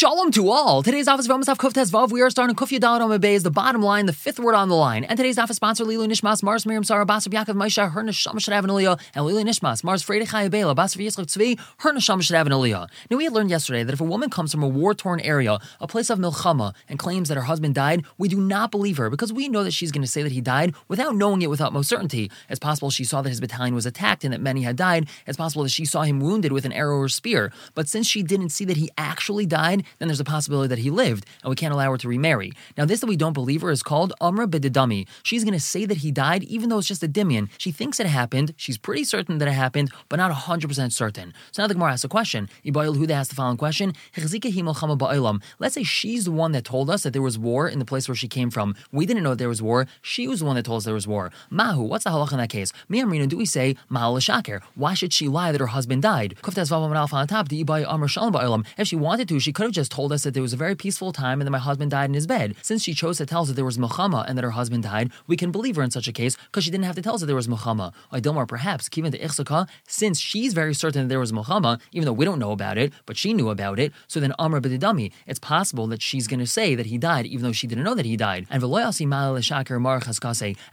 Shalom to all. Today's office of Amasav Kuftes Vav. We are starting Kuf Yadal on Bay is the bottom line, the fifth word on the line. And today's office sponsor Lilu Nishmas Mars Miriam Sarah Basar Yaakov Maisha Her Neshama should have an and Lilu Nishmas Mars Freda Chayabela Basar Yitzchak Tzvi Her Neshama should have an Aliyah. Now we had learned yesterday that if a woman comes from a war torn area, a place of milchama, and claims that her husband died, we do not believe her because we know that she's going to say that he died without knowing it with utmost certainty. It's possible she saw that his battalion was attacked and that many had died. It's possible that she saw him wounded with an arrow or spear. But since she didn't see that he actually died, then there's a possibility that he lived, and we can't allow her to remarry. Now, this that we don't believe her is called Umra Bididami. She's going to say that he died, even though it's just a dimion. She thinks it happened. She's pretty certain that it happened, but not 100% certain. So now the Gemara asks a question. Ibayil Huda asks the following question Let's say she's the one that told us that there was war in the place where she came from. We didn't know that there was war. She was the one that told us there was war. Mahu, what's the halacha in that case? Miamrina, do we say Mahal Shaker? Why should she lie that her husband died? If she wanted to, she could have just told us that there was a very peaceful time and that my husband died in his bed. Since she chose to tell us that there was milchama and that her husband died, we can believe her in such a case because she didn't have to tell us that there was milchama. I don't perhaps, given the Ichsaka, since she's very certain that there was milchama, even though we don't know about it, but she knew about it, so then Amr Bididami, it's possible that she's going to say that he died even though she didn't know that he died. And Veloyasi Mali L'Shaker Mar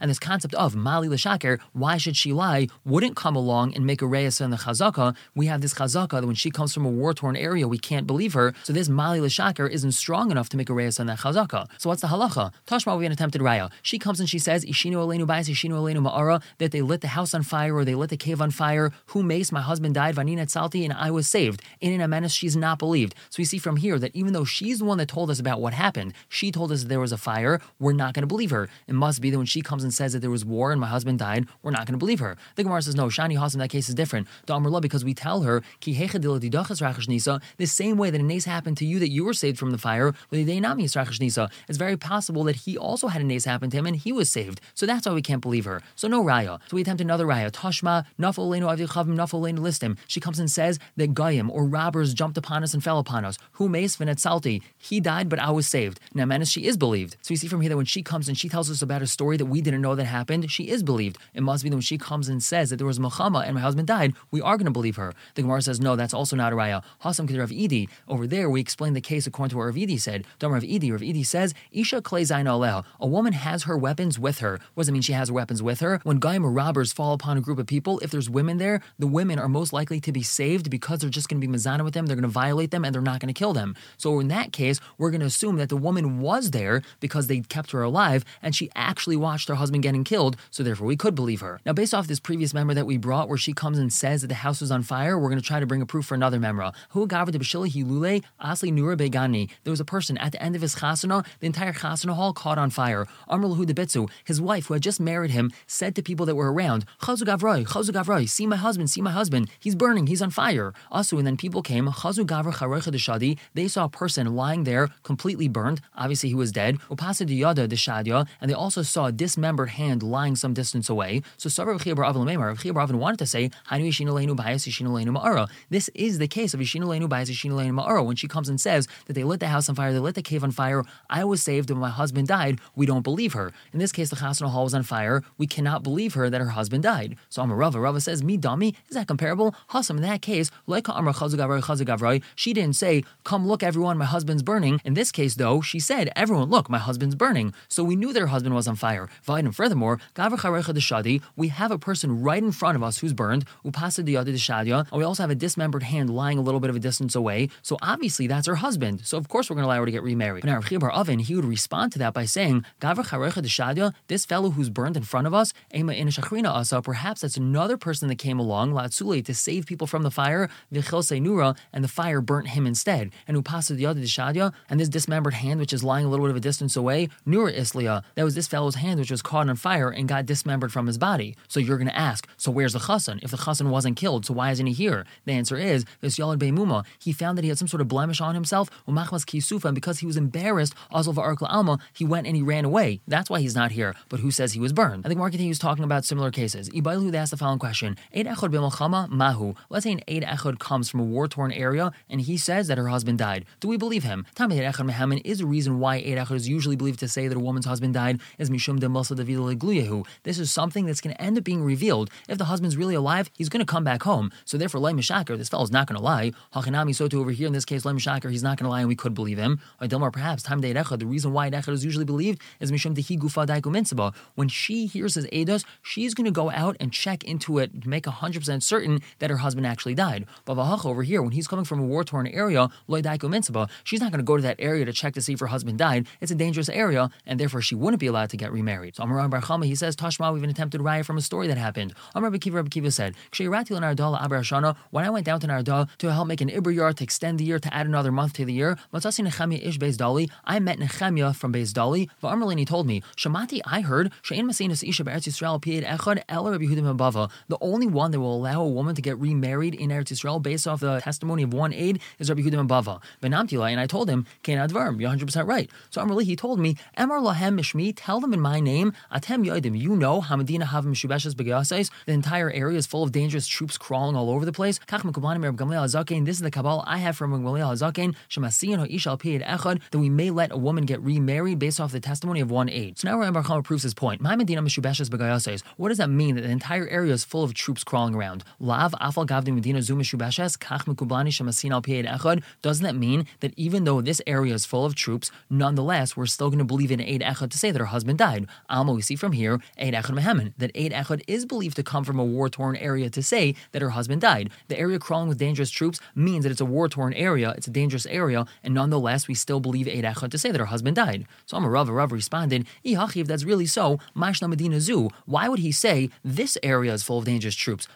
and this concept of Mali L'Shaker, why should she lie, wouldn't come along and make a reyes in the Chazaka. We have this Chazaka that when she comes from a war torn area, we can't believe her. So this Mali L'Shaker isn't strong enough to make a reyes on that chazaka. So what's the halacha? Tashma, we have an attempted raya. She comes and she says, Ishinu Aleinu Bais, Ishinu Aleinu Ma'ara, that they lit the house on fire or they lit the cave on fire. Who mace? My husband died, Vanina Salti, and I was saved. In an menace, she's not believed. So we see from here that even though she's the one that told us about what happened, she told us there was a fire, we're not going to believe her. It must be that when she comes and says that there was war and my husband died, we're not going to believe her. The Gemara says, no, Shani Hasan, that case is different. because we tell her, Ki the same way that a nace happened to you that you were saved from the fire, it's very possible that he also had a nace happen to him and he was saved. So that's why we can't believe her. So no raya. So we attempt another raya. Tashma. She comes and says that Goyim or robbers jumped upon us and fell upon us. Who mace salti? He died, but I was saved. Now, Manis, she is believed. So we see from here that when she comes and she tells us about a story that we didn't know that happened, she is believed. It must be that when she comes and says that there was milchama and my husband died, we are going to believe her. The Gemara says, no, that's also not a raya. Hasam Rav Idi. Over there, we explain the case according to what Rav said. Dom Rav Idi, Rav says, Isha Aleh. A woman has her weapons with her. What does it mean she has her weapons with her? When Goyim or robbers fall upon a group of people, if there's women there, the women are most likely to be saved because they're just going to be mazana with them, they're going to violate them, and they're not going to kill them. So in that case, we're going to assume that the woman was there because they kept her alive and she actually watched her husband getting killed, so therefore we could believe her. Now, based off this previous member that we brought where she comes and says that the house was on fire, we're going to try to bring a proof for another memra. Who gavra de hilule There was a person at the end of his chasana, the entire chasana hall caught on fire. Amr lahu debitzu, his wife who had just married him, said to people that were around, Chazu gavroi, Chazu gavroi, see my husband, see my husband, he's burning, he's on fire. Also, and then people came, Chazu gavra they saw a person lying there completely burned. Obviously, he was dead. Upasa diyada deshadya, and they also saw a dismembered hand lying some distance away. So Sarah Rav Avin wanted to say, This is the case of Ma'ara. When she comes and says that they lit the house on fire, they lit the cave on fire, I was saved when my husband died, we don't believe her. In this case, the Chasana hall was on fire, we cannot believe her that her husband died. So Amar Rava, Rava says, Me dummy, is that comparable? Hasam, in that case, like Amar she didn't say, Come look everyone, my husband's burning. In this case, though, she said, Everyone, look, my husband's burning. So we knew that her husband was on fire. And furthermore, we have a person right in front of us who's burned, and we also have a dismembered hand lying a little bit of a distance away. So obviously that's her husband. So of course we're going to allow her to get remarried. But now Rav Avin, he would respond to that by saying, this fellow who's burned in front of us, Ema in Asa, perhaps that's another person that came along, Latsule, to save people from the fire, Seinura, and the fire burnt him instead. And upasa the and this dismembered hand, which is lying a little bit of a distance away, Nura Islia, that was this fellow's hand which was caught on fire and got dismembered from his body. So you're going to ask, so where's the chassan? If the chassan wasn't killed, so why isn't he here? The answer is, this Yalad Beimuma, he found that he had some sort of blemish on himself, Umachmas Kisufa, and because he was embarrassed, Azal Arkla Alma, he went and he ran away. That's why he's not here. But who says he was burned? I think Mark continues talking about similar cases. Ibailu they asked the following question: Eid Echad B'Malchama Mahu. Let's say an Eid Echad comes from a war-torn area and he says that her husband died. Do we believe him? Tamid Echad Mehaman is a reason why Eid Echad is usually believed to say that a woman's husband died is Mishum This is something that's going to end up being revealed. If the husband's really alive, he's going to come back home. So therefore, Lai Mishakar, this fellow's not going to lie. Hachanami, so to over here in this case, Lai He's not going to lie and we could believe him. Or perhaps time de the reason why Echad is usually believed is Mishum Dehi Gufa Daiku When she hears his Eidos, she's going to go out and check into it to make 100% certain that her husband actually died. But over here, when he's coming from a war torn area, Loy Daiku she's not going to go to that area to check to see if her husband died. It's a dangerous area, and therefore she wouldn't be allowed to get remarried. So Amar Bar Chama, he says, Tashma, we've even attempted raya from a story that happened. Amar Rabbi Kiva, Rabbi Kiva said, when I went down to Nardah to help make an Ibr yard to extend the year to add another month to the year, I met Nechemia from Beis Dali. V'Amarlin, he told me, Shamati, I heard, Shein Masinus Isha Be'eretz Yisrael Pied Echad El Rabbi Yehuda ben Bava. The only one that will allow a woman to get remarried in Eretz Yisrael based off the testimony of one aid is Rabbi Yehuda ben Bava. Benamtila, and I told him, Kain Advarm, you're 100% right. So Amarli, he told me, Emar Lahem Mishmi, tell them in my name, Atem Yoidim, you know, Hamadina Havim Shubeshes Begayasais, the entire area is full of dangerous troops crawling all over the place. This is the Kabbalah I have from Gamliel Pied Echad, that we may let a woman get remarried based off the testimony of one age. So now Rabbi Chama proves his point. What does that mean that the entire area is full of troops crawling around? Lav Afal Gavdi Medina Meshubeshes, Kach Mekubani Shemasin Al Echad. Doesn't that mean that even though this area is full of troops, nonetheless, we're still going to believe in Eid Echad to say that her husband died? Alma, we see from here, Eid Echad Mehemen, that Eid Echad is believed to come from a war torn area to say that her husband died. The area crawling with dangerous troops means that it's a war torn area, it's a dangerous area, and nonetheless, we still believe Eid to say that her husband died. So Amar Rav, Rav responded, if that's really so, Mashna Medina Zoo, why would he say this area is full of dangerous troops?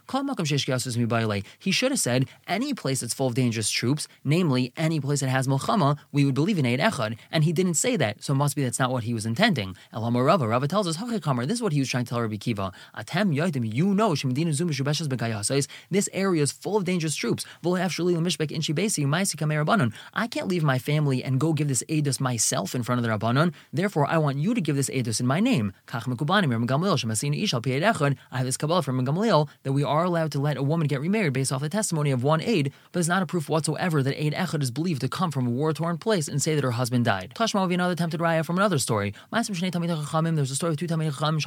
He should have said any place that's full of dangerous troops, namely any place that has Milchama, we would believe in Eid. And he didn't say that, so it must be that's not what he was intending. El Rava, Rava tells us, this is what he was trying to tell Rabbi Kiva. Atem Yoidim, you know, this area is full of dangerous troops. I can't leave my family and go give this edus myself in front of the Rabbanon. Therefore, I want you to give this edus in my name. I have this Kabbalah from Gamliel that we are allowed to let a woman get remarried based off the testimony of one aid, but it's not a proof whatsoever that aid echad is believed to come from a war-torn place and say that her husband died. Tashma will be another attempted raya from another story. There's a story of two Chacham,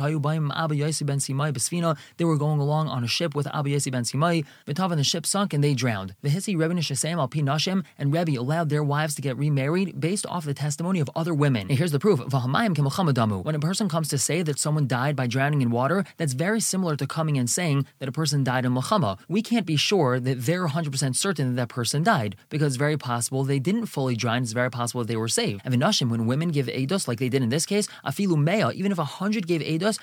They were going along on a ship with Abba Yossi ben Simai. and the ship sunk and they drowned. The Hissi Rebbe al and Rebbe allowed their wives to get remarried based off the testimony of other women. And here's the proof. When a person comes to say that someone died by drowning in water, that's very similar to coming and saying that a person died in milchama. We can't be sure that they're 100% certain that that person died because it's very possible they didn't fully drown. It's very possible that they were saved. And Vinashim, when women give Eidos like they did in this case, Afilu Mea, even if a hundred gave Eidos,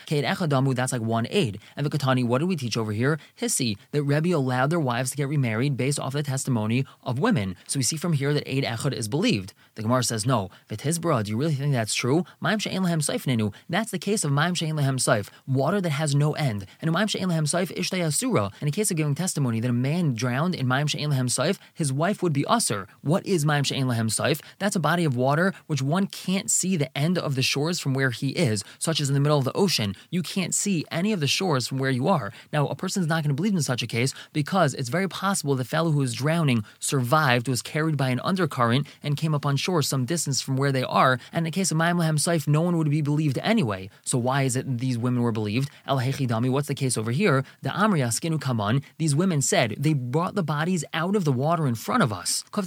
that's like one aid. And the Katani, what did we teach over here? Hissi, that Rebbe allowed their wives to get remarried based off the testimony of women. So we see from here that Eid Echad is believed. The Gemara says, no. V'tizbra, do you really think that's true? Ma'im she'en lehem saif nenu. That's the case of ma'im she'en lehem saif, water that has no end. And ma'im she'en lehem saif ishtay asura. In a case of giving testimony that a man drowned in ma'im she'en lehem saif, his wife would be usher. What is ma'im she'en lehem saif? That's a body of water which one can't see the end of the shores from where he is, such as in the middle of the ocean. You can't see any of the shores from where you are. Now, a person's not going to believe in such a case because it's very possible the fellow who is drowning survived, was carried by an undercurrent, and came up on shore some distance from where they are. And in the case of Lahem Saif, no one would be believed anyway. So why is it these women were believed? El Dami, what's the case over here? The Amri Askinu Kaman, these women said, they brought the bodies out of the water in front of us. On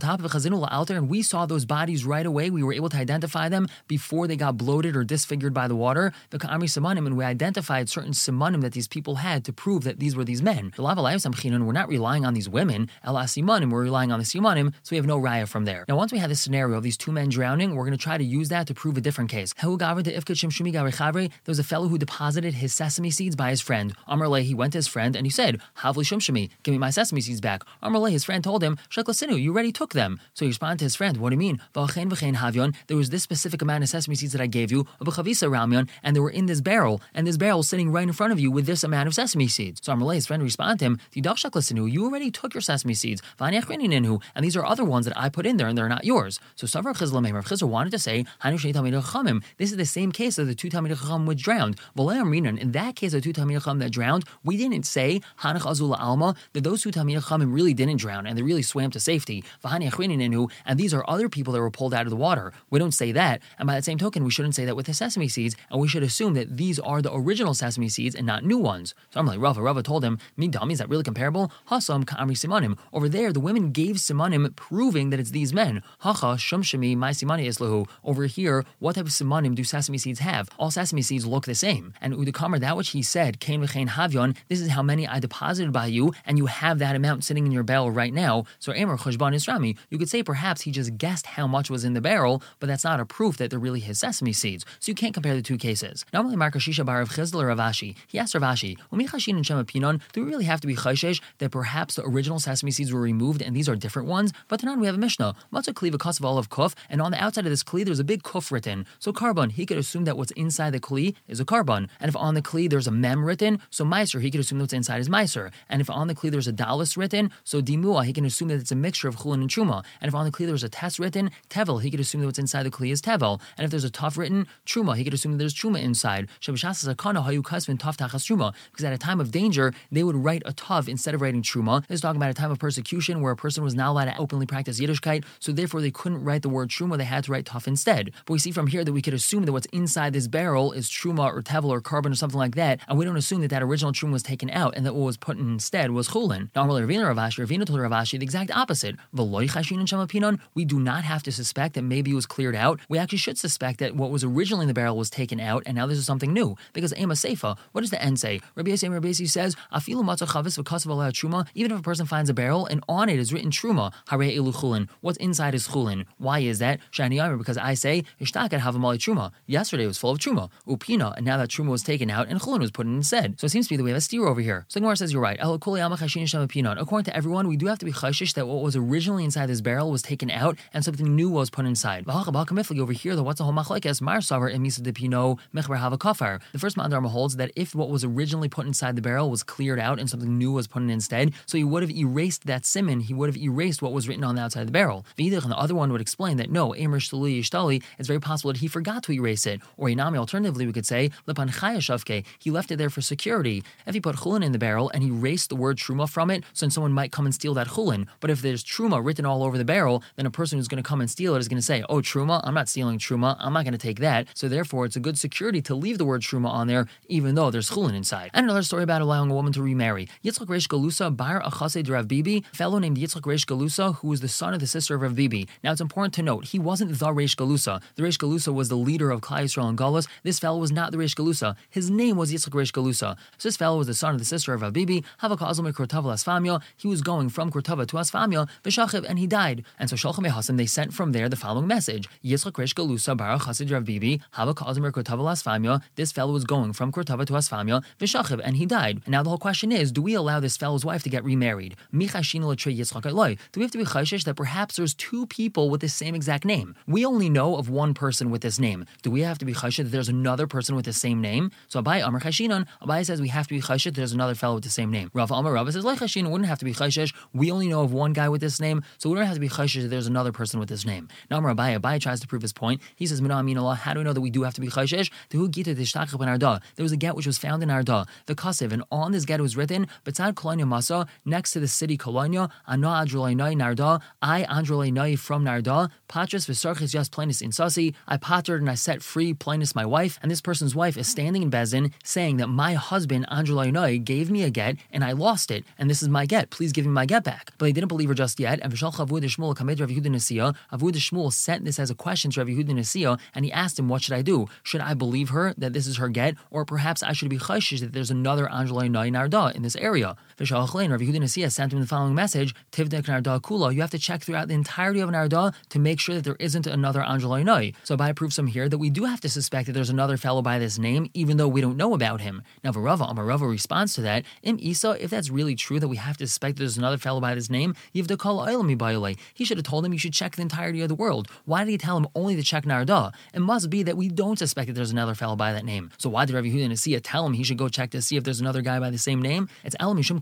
top of And we saw those bodies right away. We were able to identify them before they got bloated or disfigured by the water. The Amri Samanim, and we identified certain Samanim that these people had to prove that these were these men. We're not relying on these women. El Asimanim, we're relying on the Simanim, so we have no raya from there. Now, once we have this scenario of these two men drowning, we're going to try to use that to prove a different case. There was a fellow who deposited his sesame seeds by his friend. Amrle, he went to his friend and he said, Havli Shumshami, give me my sesame seeds back. Amrle, his friend told him, Sheklasinu, you already took them. So he responded to his friend, What do you mean? There was this specific amount of sesame seeds that I gave you, and they were in this barrel, and this barrel sitting right in front of you with this amount of sesame seeds. So Amrle, his friend, responded to him, You already took your sesame seeds, these are other ones that I put in there, and they're not yours. So Savar Chizla Rav Chizr wanted to say, This is the same case of the two Talmid Chacham which drowned. In that case, the two Talmid Chacham that drowned, we didn't say Hanach Azula Alma that those two Talmid Chacham really didn't drown and they really swam to safety. And these are other people that were pulled out of the water. We don't say that. And by that same token, we shouldn't say that with the sesame seeds, and we should assume that these are the original sesame seeds and not new ones. So I'm like, Rava, Rava told him, dummy, is that really comparable? Hasam Ka'amri Simanim. Over there, the women gave Simanim simanim proving that it's these men. Hacha shumshami my simani islahu. Over here, what type of simanim do sesame seeds have? All sesame seeds look the same. And Udakamer, that which he said, Kain v'chein havyon, this is how many I deposited by you, and you have that amount sitting in your barrel right now. So Amr Cheshban Isrami, you could say perhaps he just guessed how much was in the barrel, but that's not a proof that they're really his sesame seeds. So you can't compare the two cases. Normally, Mark Shisha Bar of Chizl Rav Ashi, he asked Rav Ashi, and Shema Pinon, do we really have to be chayshesh that perhaps the original sesame seeds were removed and these are different ones? But then we have a Mishnah, Matzah Kli V'Kasav Olive Kuf, and on the outside of this Kli there's a big Kuf written. So korban, he could assume that what's inside the Kli is a korban. And if on the Kli there's a Mem written, so Meiser, he could assume that what's inside is Meiser. And if on the Kli there's a Dallas written, so Dimua, he can assume that it's a mixture of Chulin and Truma. And if on the Kli there's a Tes written, Tevel, he could assume that what's inside the Kli is Tevel. And if there's a Tuf written, Truma, he could assume that there's Truma inside. Because at a time of danger, they would write a Tav instead of writing Truma. This is talking about a time of persecution where a person was not allowed to openly practice Yiddishkeit, so therefore they couldn't write the word Truma, they had to write Tav instead. But we see from here that we could assume that what's inside this barrel is Truma or Tevel or korban or something like that, and we don't assume that that original Truma was taken out and that what was put in instead was Chulin. Now, Ravina Rav Ashi, Ravina told Rav Ashi the exact opposite. We do not have to suspect that maybe it was cleared out. We actually should suspect that what was originally in the barrel was taken out, and now this is something new. Because Ema Seifa, what does the end say? Rabbi Yisrael Rabbi says, Afilu matzah chavis truma. Even if a person finds a barrel and on it is written truma, hare chulin. What's inside is chulin. Why is that? Shani because I say ishtakat havamali truma. Yesterday was full of truma, upina, and now that truma was taken out and chulin was put in instead. So it seems to be that we have a steer over here. So Gemara says you're right. According to everyone, we do have to be chashish that what was originally inside this barrel was taken out and something new was put inside. Over here, though, what's the whole machlekes? Mar savar de pino hava kafar. The first Mandarma holds that if what was originally put inside the barrel was cleared out and something new was put in instead, so he would have erased that simon, he would have erased what was written on the outside of the barrel. And the other one would explain that no, Emer Shtali Yishtali, it's very possible that he forgot to erase it. Or Inami, alternatively, we could say, Lipan Chayashavke, he left it there for security. If he put chulin in the barrel and he erased the word truma from it, so then someone might come and steal that chulin. But if there's truma written all over the barrel, then a person who's going to come and steal it is going to say, oh, truma, I'm not stealing truma, I'm not going to take that. So therefore, it's a good security to leave the word truma on there, even though there's chulin inside. And another story about allowing a woman to remarry. Yitzchak Reish Galusa, Bar Achase fellow named Yitzchak Reish Galusa, who was the son of the sister of Rav Bibi. Now it's important to note, he wasn't the Reish Galusa. The Reish Galusa was the leader of Klal Yisrael and Galus. This fellow was not the Reish Galusa. His name was Yitzchak Reish Galusa. So this fellow was the son of the sister of Rav Bibi. Havakazal Kurtava Asfamia. He was going from Kurtava to Asfamia, Vishachiv, and he died. And so Shalchem Hasan, they sent from there the following message: Yitzchak Reish Galusa, Bar Chasid Rav Bibi, Havakazal Kurtava. This fellow was going from Kurtava to Asfamia, Vishachiv, and he died. And now the whole question is, do we allow this fellow's wife to get remarried? Do we have to be chayshish that perhaps there's two people with the same exact name? We only know of one person with this name. Do we have to be chayshish that there's another person with the same name? So Abai Amar Chashinan, Abai says we have to be chayshish that there's another fellow with the same name. Rav Amar Rav says like Chashinan wouldn't have to be chayshish. We only know of one guy with this name, so we don't have to be chayshish that there's another person with this name. Now Amar Abai, Abai tries to prove his point. He says, Mina Amin Allah, how do we know that we do have to be chayshish? There was a get which was found in Arda, the Kasiv, and on this get was written, Betzad Kolonia Masa, next to the city Kolonia, Ana Adrulainai Narda, I Andrulainai from Narda, Patras Visarchis just Plainus in Sasi, I pattered and I set free Plainus my wife, and this person's wife is standing in Bezin saying that my husband Andrulainai gave me a get and I lost it, and this is my get. Please give me my get back. But they didn't believe her just yet, and Vishal Chavud Shmuel Kamed Rav Yehuda Nasiya, Avud sent this as a question to Rav Yehuda Nasiya, and he asked him, What should I do? Should I believe her that this is her get, or perhaps I should be chayshish that there's another Andrulainai Narda in this area? Vishal V'shalachlein, Rav Yehuda Nasiya sent him the following message: Tivdek Narda Kula. You have to check throughout the entirety of Narda to make sure that there isn't another Angeloi Noi. So by proves from here that we do have to suspect that there's another fellow by this name, even though we don't know about him. Now Varava, Amarava responds to that. Im Isa, if that's really true that we have to suspect that there's another fellow by this name, Yivda Kala Oilami Bayole. He should have told him you should check the entirety of the world. Why did he tell him only to check Narda? It must be that we don't suspect that there's another fellow by that name. So why did Rav Yehuda Nasiya tell him he should go check to see if there's another guy by the same name? It's Elam Mishum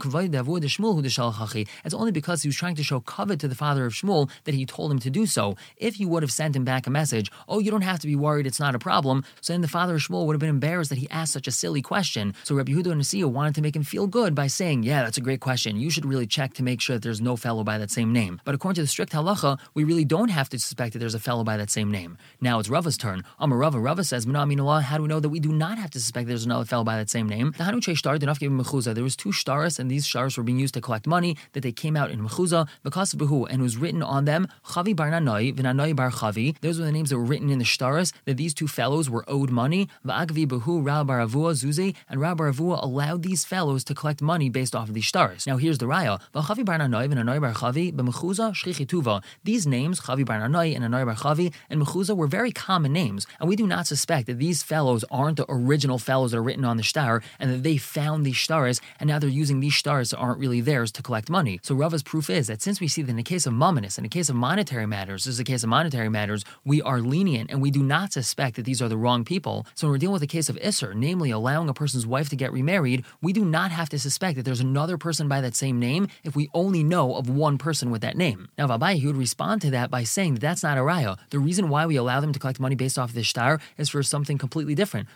it's only because he was trying to show covet to the father of Shmuel that he told him to do so. If he would have sent him back a message, oh, you don't have to be worried, it's not a problem, so then the father of Shmuel would have been embarrassed that he asked such a silly question. So Rabbi Yehuda Nasiya wanted to make him feel good by saying, yeah, that's a great question. You should really check to make sure that there's no fellow by that same name. But according to the strict halacha, we really don't have to suspect that there's a fellow by that same name. Now it's Rava's turn. Amar Rava, Rava says, Allah, how do we know that we do not have to suspect there's another fellow by that same name? The Haduch did not give him Makhuza. There was two shtaras, and these shtaras were being used to collect money that they came out in mechuzah. And was written on them Chavi bar Nanoi v'Nanoi bar Chavi. Those were the names that were written in the shtaris that these two fellows were owed money. V'agvi behu Rab bar Avua Zuzi, and Rab bar Avua allowed these fellows to collect money based off of these stars. Now here's the raya. V'Chavi bar Nanoi v'Nanoi bar Chavi b'Mechuza shchichituva. These names Chavi bar Nanoi and Nanoi bar Chavi and Mechuza were very common names, and we do not suspect that these fellows aren't the original fellows that are written on the star, and that they found these stars, and now they're using these stars that aren't really theirs to collect money. So Rava's proof is that since we see that in the case of Mamonis, in the case of monetary matters, this is a case of monetary matters, we are lenient and we do not suspect that these are the wrong people. So when we're dealing with a case of Isser, namely allowing a person's wife to get remarried, we do not have to suspect that there's another person by that same name if we only know of one person with that name. Now, Vabai, he would respond to that by saying that that's not a raya. The reason why we allow them to collect money based off of the shtar is for something completely different.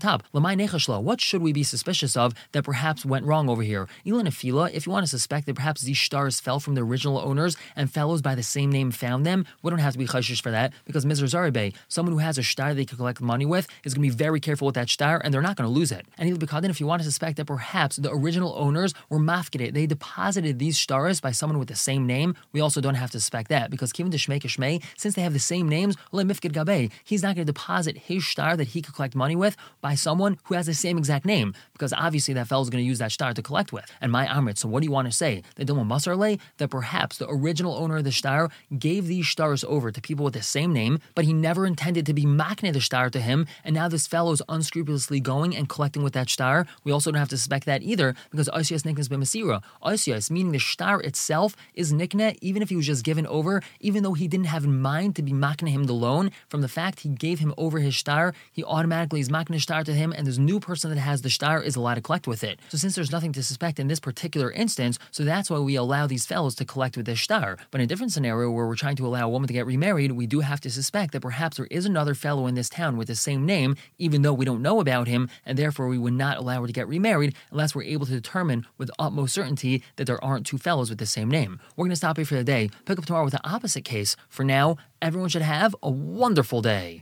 Top. What should we be suspicious of that perhaps went wrong over here? Ilan Afila, if you want to suspect that perhaps these stars fell from the original owners and fellows by the same name found them, we don't have to be chayshish for that because Mr. Zaribe, someone who has a star they can collect money with, is going to be very careful with that star and they're not going to lose it. And Ilbikadin, if you want to suspect that perhaps the original owners were mafkid, they deposited these stars by someone with the same name, we also don't have to suspect that because Kivin Shmei Shmei, since they have the same names, Mifkid Gabe, he's not going to deposit his star that he could collect money with by someone who has the same exact name because obviously that fellow is going to use that star to collect with. And my Amrit, so what do you want to say? The Dilma Masarle, that perhaps the original owner of the star gave these stars over to people with the same name, but he never intended to be makne the star to him, and now this fellow is unscrupulously going and collecting with that star. We also don't have to suspect that either because Oisias Niknas B'Masira. Oisias, meaning the star itself, is Nikne, even if he was just given over, even though he didn't have in mind to be makne him the loan, from the fact he gave him over his star, he automatically is makne star to him, and this new person that has the star is allowed to collect with it. So since there's nothing to suspect in this particular instance, so that's why we allow these fellows to collect with this star. But in a different scenario where we're trying to allow a woman to get remarried, we do have to suspect that perhaps there is another fellow in this town with the same name, even though we don't know about him, and therefore we would not allow her to get remarried unless we're able to determine with utmost certainty that there aren't two fellows with the same name. We're going to stop here for the day, pick up tomorrow with the opposite case. For now, everyone should have a wonderful day.